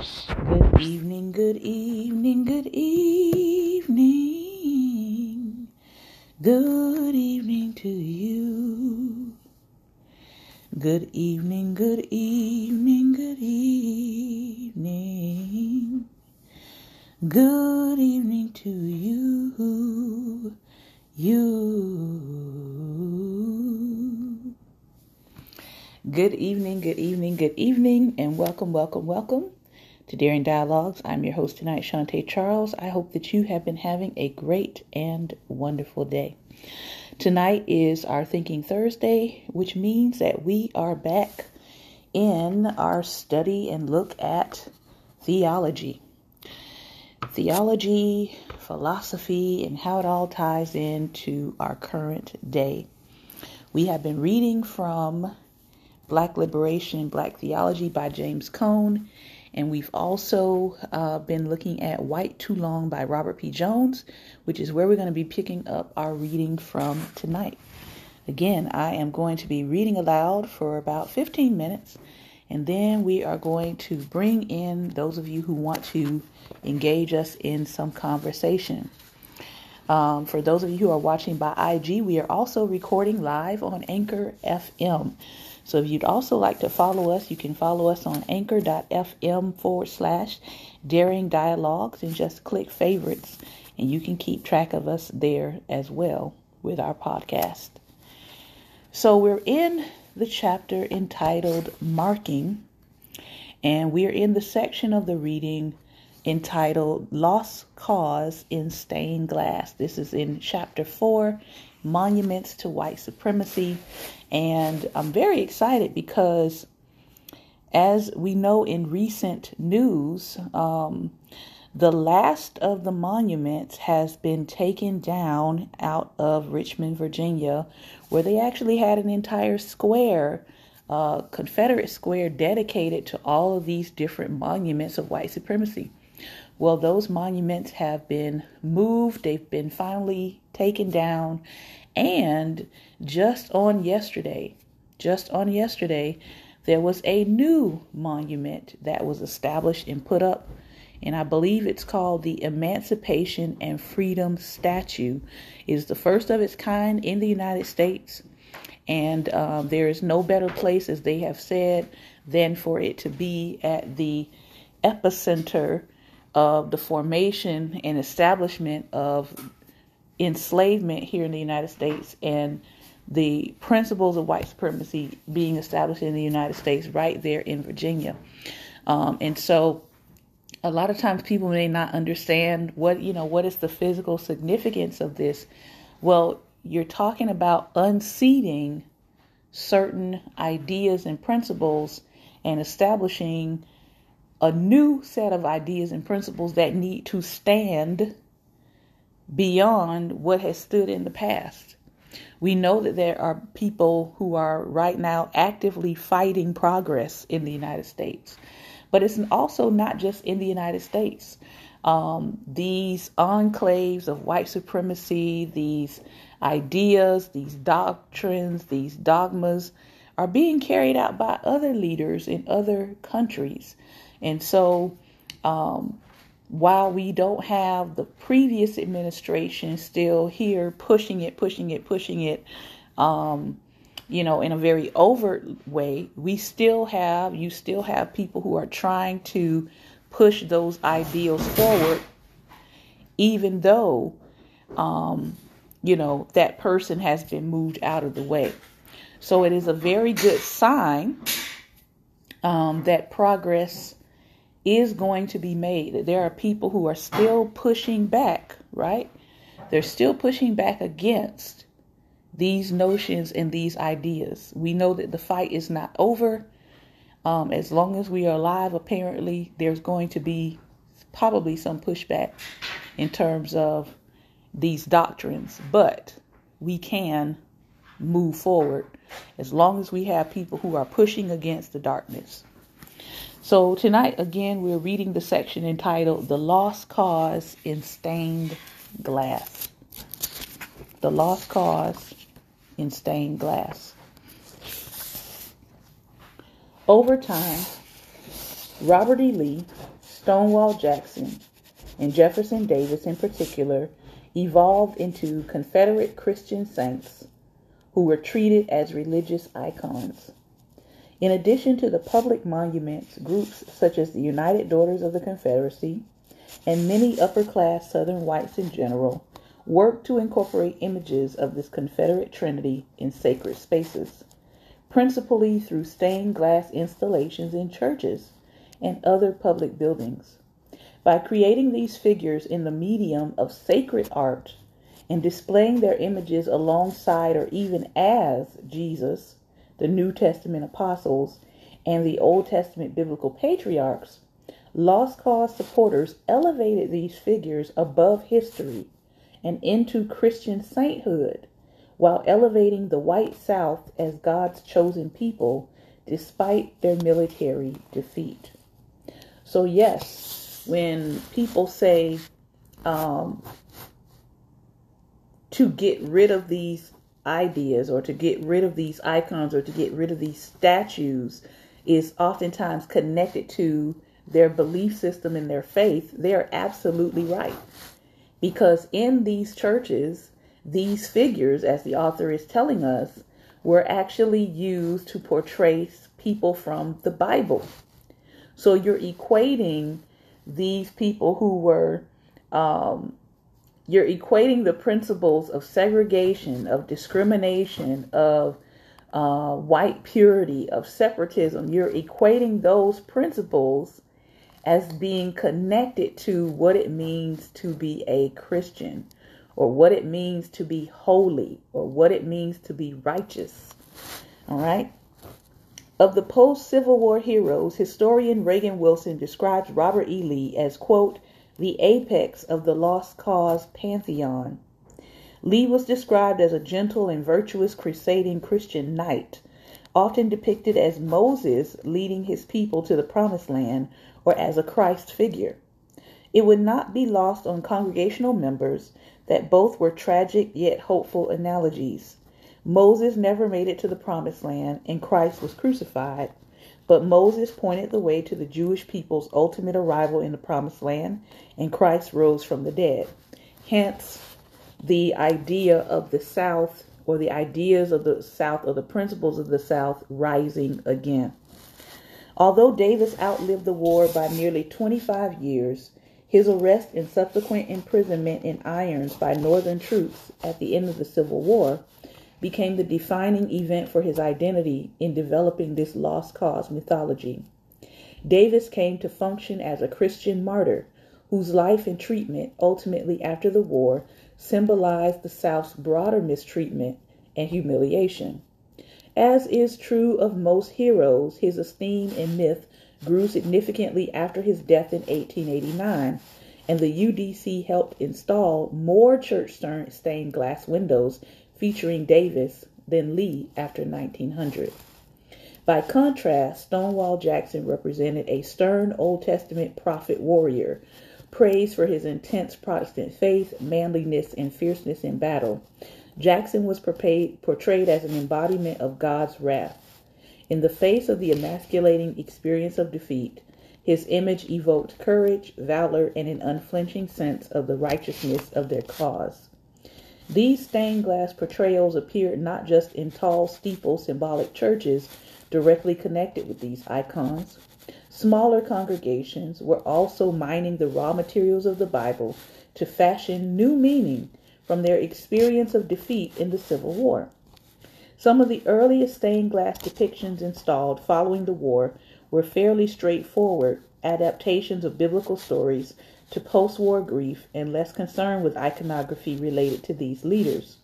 Good evening, good evening, good evening. Good evening to you. Good evening, good evening, good evening. Good evening to you. You. Good evening, good evening, good evening, and welcome, welcome, welcome to Daring Dialogues. I'm your host tonight, Shantae Charles. I hope that you have been having a great and wonderful day. Tonight is our Thinking Thursday, which means that we are back in our study and look at theology. Theology, philosophy, and how it all ties into our current day. We have been reading from Black Liberation, and Black Theology by James Cone, and we've also uh, been looking at White Too Long by Robert P. Jones, which is where we're going to be picking up our reading from tonight. Again, I am going to be reading aloud for about 15 minutes, and then we are going to bring in those of you who want to engage us in some conversation. Um, for those of you who are watching by IG, we are also recording live on Anchor FM. So if you'd also like to follow us, you can follow us on anchor.fm forward slash daring dialogues and just click favorites and you can keep track of us there as well with our podcast. So we're in the chapter entitled Marking and we're in the section of the reading entitled Lost Cause in Stained Glass. This is in chapter 4 Monuments to White Supremacy. And I'm very excited because, as we know in recent news, um, the last of the monuments has been taken down out of Richmond, Virginia, where they actually had an entire square, uh, Confederate square, dedicated to all of these different monuments of white supremacy. Well, those monuments have been moved, they've been finally taken down, and just on yesterday, just on yesterday, there was a new monument that was established and put up. And I believe it's called the Emancipation and Freedom Statue. It is the first of its kind in the United States. And um, there is no better place, as they have said, than for it to be at the epicenter of the formation and establishment of enslavement here in the United States and the principles of white supremacy being established in the United States right there in Virginia. Um, and so a lot of times people may not understand what, you know, what is the physical significance of this. Well, you're talking about unseating certain ideas and principles and establishing a new set of ideas and principles that need to stand beyond what has stood in the past. We know that there are people who are right now actively fighting progress in the United States, but it's also not just in the United States. Um, these enclaves of white supremacy, these ideas, these doctrines, these dogmas are being carried out by other leaders in other countries. And so, um, while we don't have the previous administration still here pushing it, pushing it, pushing it, um, you know, in a very overt way, we still have, you still have people who are trying to push those ideals forward, even though, um, you know, that person has been moved out of the way. So it is a very good sign um, that progress is going to be made. There are people who are still pushing back, right? They're still pushing back against these notions and these ideas. We know that the fight is not over. Um, as long as we are alive, apparently, there's going to be probably some pushback in terms of these doctrines, but we can move forward as long as we have people who are pushing against the darkness. So tonight, again, we're reading the section entitled The Lost Cause in Stained Glass. The Lost Cause in Stained Glass. Over time, Robert E. Lee, Stonewall Jackson, and Jefferson Davis in particular evolved into Confederate Christian saints who were treated as religious icons. In addition to the public monuments, groups such as the United Daughters of the Confederacy and many upper class Southern whites in general worked to incorporate images of this Confederate Trinity in sacred spaces, principally through stained glass installations in churches and other public buildings. By creating these figures in the medium of sacred art and displaying their images alongside or even as Jesus, the New Testament apostles, and the Old Testament biblical patriarchs, Lost Cause supporters elevated these figures above history and into Christian sainthood while elevating the white South as God's chosen people despite their military defeat. So, yes, when people say um, to get rid of these ideas or to get rid of these icons or to get rid of these statues is oftentimes connected to their belief system and their faith, they're absolutely right. Because in these churches, these figures, as the author is telling us, were actually used to portray people from the Bible. So you're equating these people who were um, you're equating the principles of segregation, of discrimination, of uh, white purity, of separatism. You're equating those principles as being connected to what it means to be a Christian, or what it means to be holy, or what it means to be righteous. All right. Of the post Civil War heroes, historian Reagan Wilson describes Robert E. Lee as, quote, the apex of the Lost Cause pantheon. Lee was described as a gentle and virtuous crusading Christian knight, often depicted as Moses leading his people to the promised land or as a Christ figure. It would not be lost on congregational members that both were tragic yet hopeful analogies. Moses never made it to the promised land and Christ was crucified, but Moses pointed the way to the Jewish people's ultimate arrival in the promised land and Christ rose from the dead. Hence, the idea of the South or the ideas of the South or the principles of the South rising again. Although Davis outlived the war by nearly 25 years, his arrest and subsequent imprisonment in irons by Northern troops at the end of the Civil War became the defining event for his identity in developing this lost cause mythology. Davis came to function as a Christian martyr whose life and treatment, ultimately after the war, symbolized the South's broader mistreatment and humiliation. As is true of most heroes, his esteem in myth grew significantly after his death in 1889, and the UDC helped install more church stained glass windows featuring Davis than Lee after 1900. By contrast, Stonewall Jackson represented a stern Old Testament prophet warrior, praised for his intense Protestant faith, manliness, and fierceness in battle. Jackson was portrayed as an embodiment of God's wrath. In the face of the emasculating experience of defeat, his image evoked courage, valor, and an unflinching sense of the righteousness of their cause. These stained glass portrayals appeared not just in tall steeple symbolic churches directly connected with these icons. Smaller congregations were also mining the raw materials of the Bible to fashion new meaning from their experience of defeat in the Civil War. Some of the earliest stained glass depictions installed following the war were fairly straightforward adaptations of biblical stories to post war grief and less concerned with iconography related to these leaders.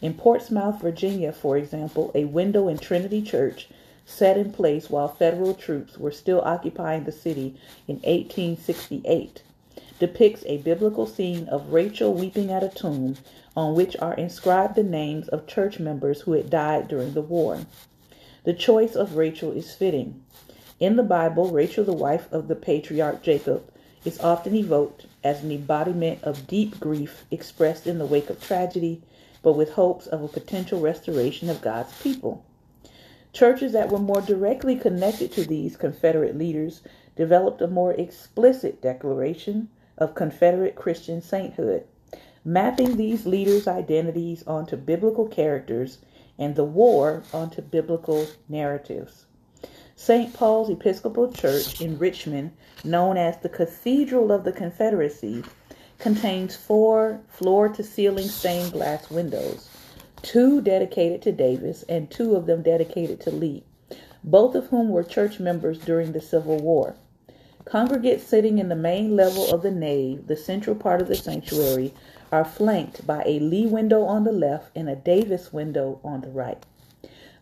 In Portsmouth, Virginia, for example, a window in Trinity Church set in place while federal troops were still occupying the city in 1868 depicts a biblical scene of Rachel weeping at a tomb on which are inscribed the names of church members who had died during the war. The choice of Rachel is fitting. In the Bible, Rachel, the wife of the patriarch Jacob, is often evoked as an embodiment of deep grief expressed in the wake of tragedy, but with hopes of a potential restoration of God's people. Churches that were more directly connected to these Confederate leaders developed a more explicit declaration of Confederate Christian sainthood, mapping these leaders' identities onto biblical characters and the war onto biblical narratives. St. Paul's Episcopal Church in Richmond, known as the Cathedral of the Confederacy, contains four floor to ceiling stained glass windows, two dedicated to Davis and two of them dedicated to Lee, both of whom were church members during the Civil War. Congregates sitting in the main level of the nave, the central part of the sanctuary, are flanked by a Lee window on the left and a Davis window on the right.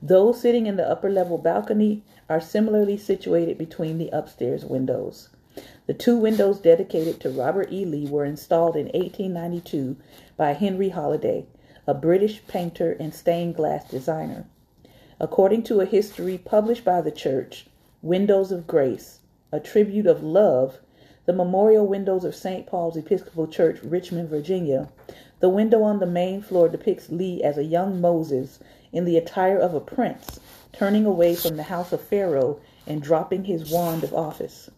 Those sitting in the upper level balcony are similarly situated between the upstairs windows. The two windows dedicated to Robert E. Lee were installed in 1892 by Henry Holiday, a British painter and stained glass designer. According to a history published by the church, Windows of Grace, a tribute of love, the memorial windows of St. Paul's Episcopal Church, Richmond, Virginia, the window on the main floor depicts Lee as a young Moses in the attire of a prince, turning away from the house of Pharaoh and dropping his wand of office.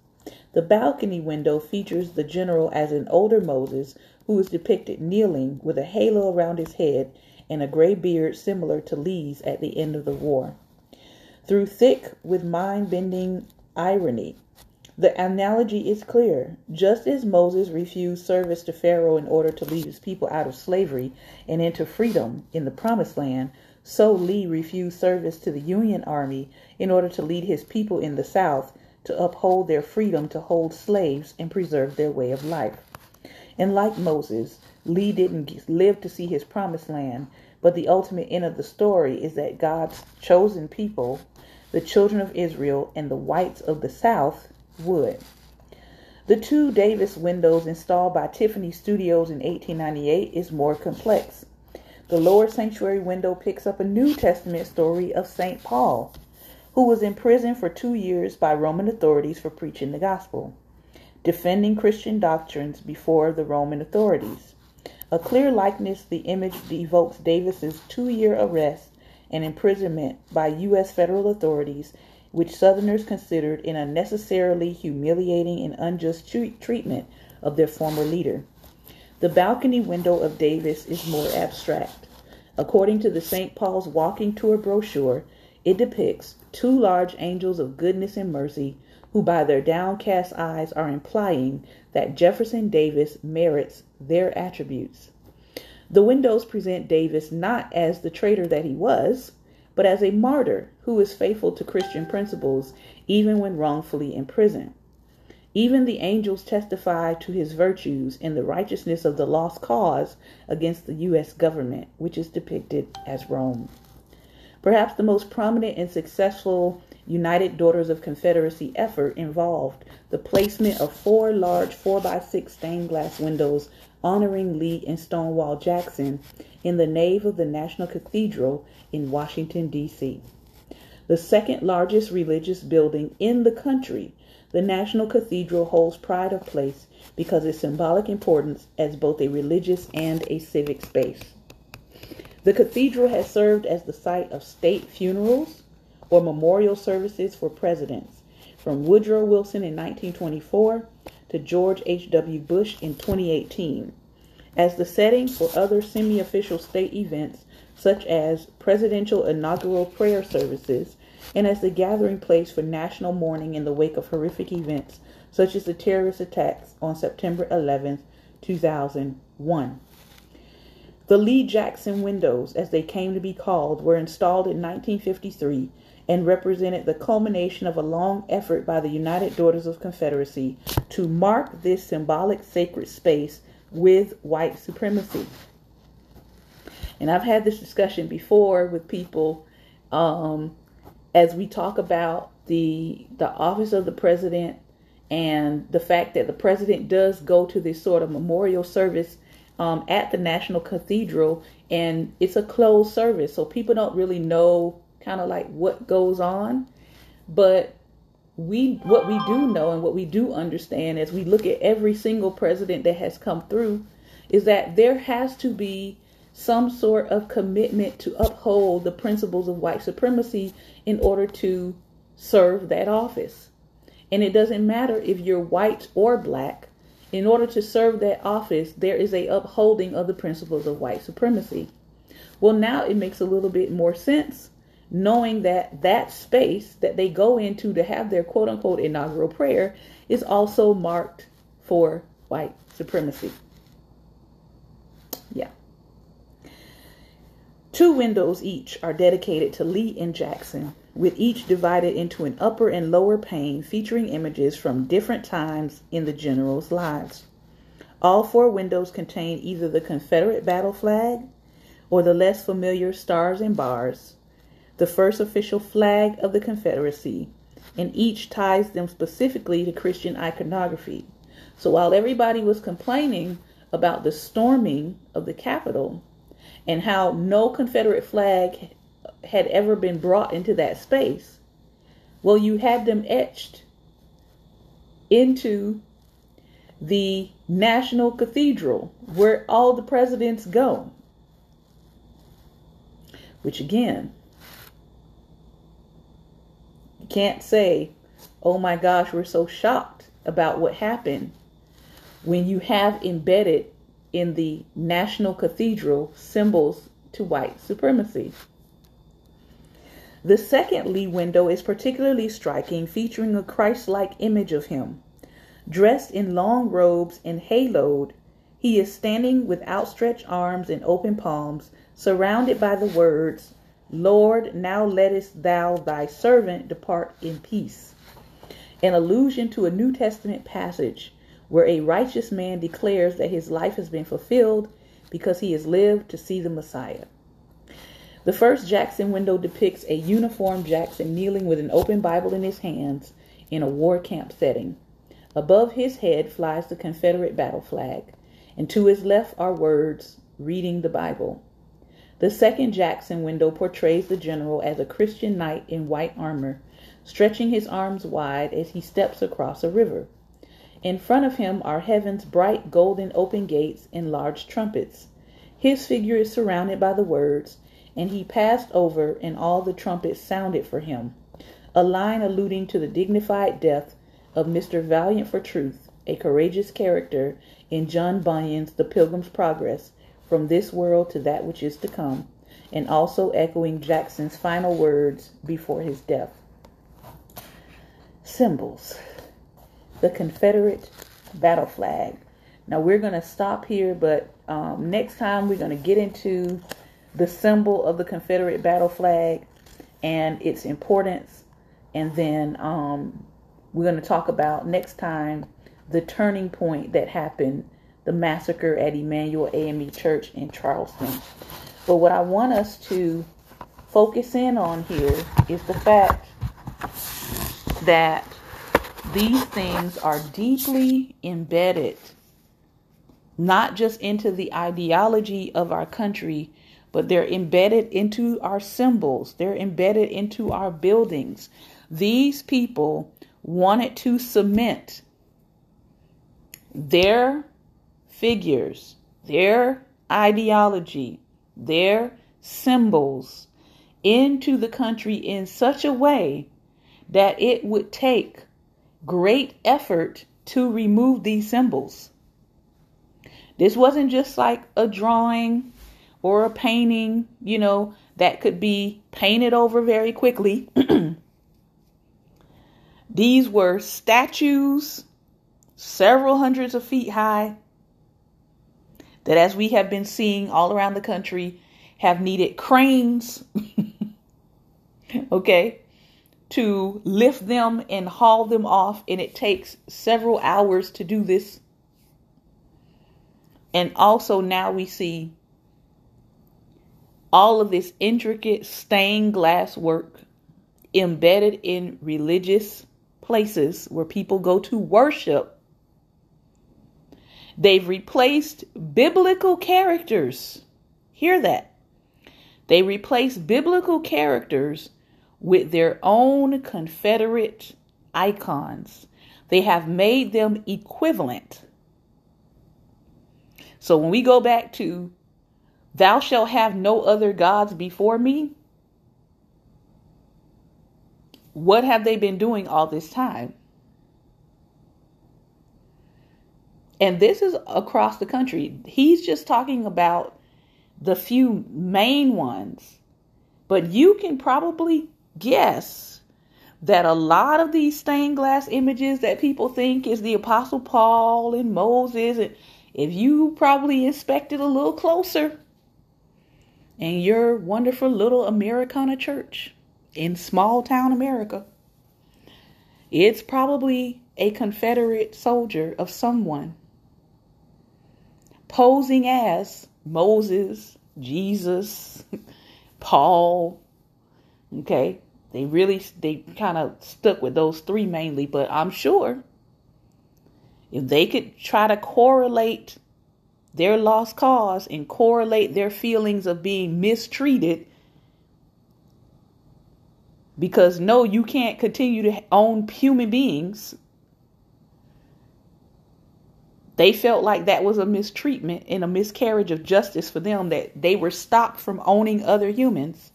The balcony window features the general as an older Moses who is depicted kneeling with a halo around his head and a gray beard similar to Lee's at the end of the war. Through thick with mind bending irony, the analogy is clear. Just as Moses refused service to Pharaoh in order to lead his people out of slavery and into freedom in the promised land, so Lee refused service to the Union Army in order to lead his people in the South to uphold their freedom to hold slaves and preserve their way of life. And like Moses, Lee didn't live to see his promised land, but the ultimate end of the story is that God's chosen people, the children of Israel and the whites of the South, would. The two Davis windows installed by Tiffany Studios in 1898 is more complex. The lower sanctuary window picks up a New Testament story of St. Paul, who was imprisoned for two years by Roman authorities for preaching the gospel, defending Christian doctrines before the Roman authorities. A clear likeness the image evokes Davis's two-year arrest and imprisonment by U.S. federal authorities, which Southerners considered an unnecessarily humiliating and unjust treatment of their former leader. The balcony window of Davis is more abstract. According to the St. Paul's Walking Tour brochure, it depicts two large angels of goodness and mercy who by their downcast eyes are implying that Jefferson Davis merits their attributes. The windows present Davis not as the traitor that he was, but as a martyr who is faithful to Christian principles even when wrongfully imprisoned. Even the angels testify to his virtues in the righteousness of the lost cause against the U.S. government, which is depicted as Rome. Perhaps the most prominent and successful United Daughters of Confederacy effort involved the placement of four large 4x6 stained glass windows honoring Lee and Stonewall Jackson in the nave of the National Cathedral in Washington, D.C. The second largest religious building in the country, the National Cathedral holds pride of place because of its symbolic importance as both a religious and a civic space. The cathedral has served as the site of state funerals or memorial services for presidents, from Woodrow Wilson in 1924 to George H.W. Bush in 2018, as the setting for other semi official state events such as presidential inaugural prayer services and as the gathering place for national mourning in the wake of horrific events such as the terrorist attacks on September 11, 2001. The Lee Jackson windows, as they came to be called, were installed in 1953 and represented the culmination of a long effort by the United Daughters of Confederacy to mark this symbolic sacred space with white supremacy. And I've had this discussion before with people um, as we talk about the the office of the president and the fact that the president does go to this sort of memorial service um, at the National Cathedral, and it's a closed service, so people don't really know kind of like what goes on. But we, what we do know and what we do understand as we look at every single president that has come through, is that there has to be some sort of commitment to uphold the principles of white supremacy in order to serve that office. And it doesn't matter if you're white or black. In order to serve that office, there is a upholding of the principles of white supremacy. Well, now it makes a little bit more sense knowing that that space that they go into to have their quote unquote inaugural prayer is also marked for white supremacy. Two windows each are dedicated to Lee and Jackson, with each divided into an upper and lower pane featuring images from different times in the generals' lives. All four windows contain either the Confederate battle flag or the less familiar stars and bars, the first official flag of the Confederacy, and each ties them specifically to Christian iconography. So while everybody was complaining about the storming of the Capitol and how no Confederate flag had ever been brought into that space, well, you had them etched into the National Cathedral where all the presidents go. Which again, you can't say, oh my gosh, we're so shocked about what happened when you have embedded in the National Cathedral symbols to white supremacy. The second Lee window is particularly striking, featuring a Christ like image of him. Dressed in long robes and haloed, he is standing with outstretched arms and open palms, surrounded by the words, Lord, now lettest thou thy servant depart in peace. An allusion to a New Testament passage where a righteous man declares that his life has been fulfilled because he has lived to see the Messiah. The first Jackson window depicts a uniformed Jackson kneeling with an open Bible in his hands in a war camp setting. Above his head flies the Confederate battle flag, and to his left are words, reading the Bible. The second Jackson window portrays the general as a Christian knight in white armor, stretching his arms wide as he steps across a river. In front of him are heaven's bright golden open gates and large trumpets. His figure is surrounded by the words, and he passed over, and all the trumpets sounded for him. A line alluding to the dignified death of Mr. Valiant for Truth, a courageous character in John Bunyan's The Pilgrim's Progress, from this world to that which is to come, and also echoing Jackson's final words before his death. Symbols the Confederate battle flag. Now we're going to stop here, but um, next time we're going to get into the symbol of the Confederate battle flag and its importance. And then um, we're going to talk about next time the turning point that happened, the massacre at Emanuel AME Church in Charleston. But what I want us to focus in on here is the fact that these things are deeply embedded, not just into the ideology of our country, but they're embedded into our symbols, they're embedded into our buildings. These people wanted to cement their figures, their ideology, their symbols into the country in such a way that it would take great effort to remove these symbols. This wasn't just like a drawing or a painting, you know, that could be painted over very quickly. These were statues, several hundreds of feet high, that, as we have been seeing all around the country, have needed cranes. okay to lift them and haul them off, and it takes several hours to do this. And also, now we see all of this intricate stained glass work embedded in religious places where people go to worship. They've replaced biblical characters. Hear that. They replace biblical characters with their own Confederate icons. They have made them equivalent. So when we go back to, Thou shalt have no other gods before me, what have they been doing all this time? And this is across the country. He's just talking about the few main ones. But you can probably guess that a lot of these stained glass images that people think is the Apostle Paul and Moses, and if you probably inspected a little closer in your wonderful little Americana church in small town America, it's probably a Confederate soldier of someone posing as Moses, Jesus, Paul. Okay, they really they kind of stuck with those three mainly, but I'm sure if they could try to correlate their lost cause and correlate their feelings of being mistreated because no you can't continue to own human beings they felt like that was a mistreatment and a miscarriage of justice for them that they were stopped from owning other humans.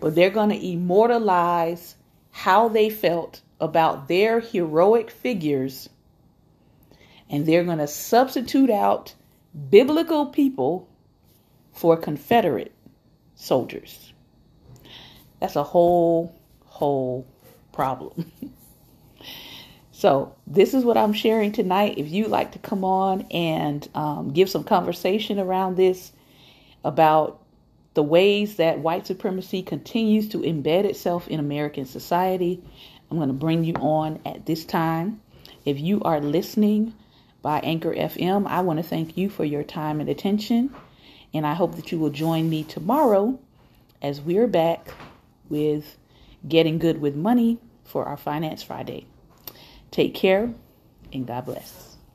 But they're going to immortalize how they felt about their heroic figures and they're going to substitute out biblical people for Confederate soldiers. That's a whole, whole problem. So, this is what I'm sharing tonight. If you'd like to come on and um, give some conversation around this about the ways that white supremacy continues to embed itself in American society, I'm going to bring you on at this time. If you are listening by Anchor FM, I want to thank you for your time and attention. And I hope that you will join me tomorrow as we're back with Getting Good with Money for our Finance Friday. Take care and God bless.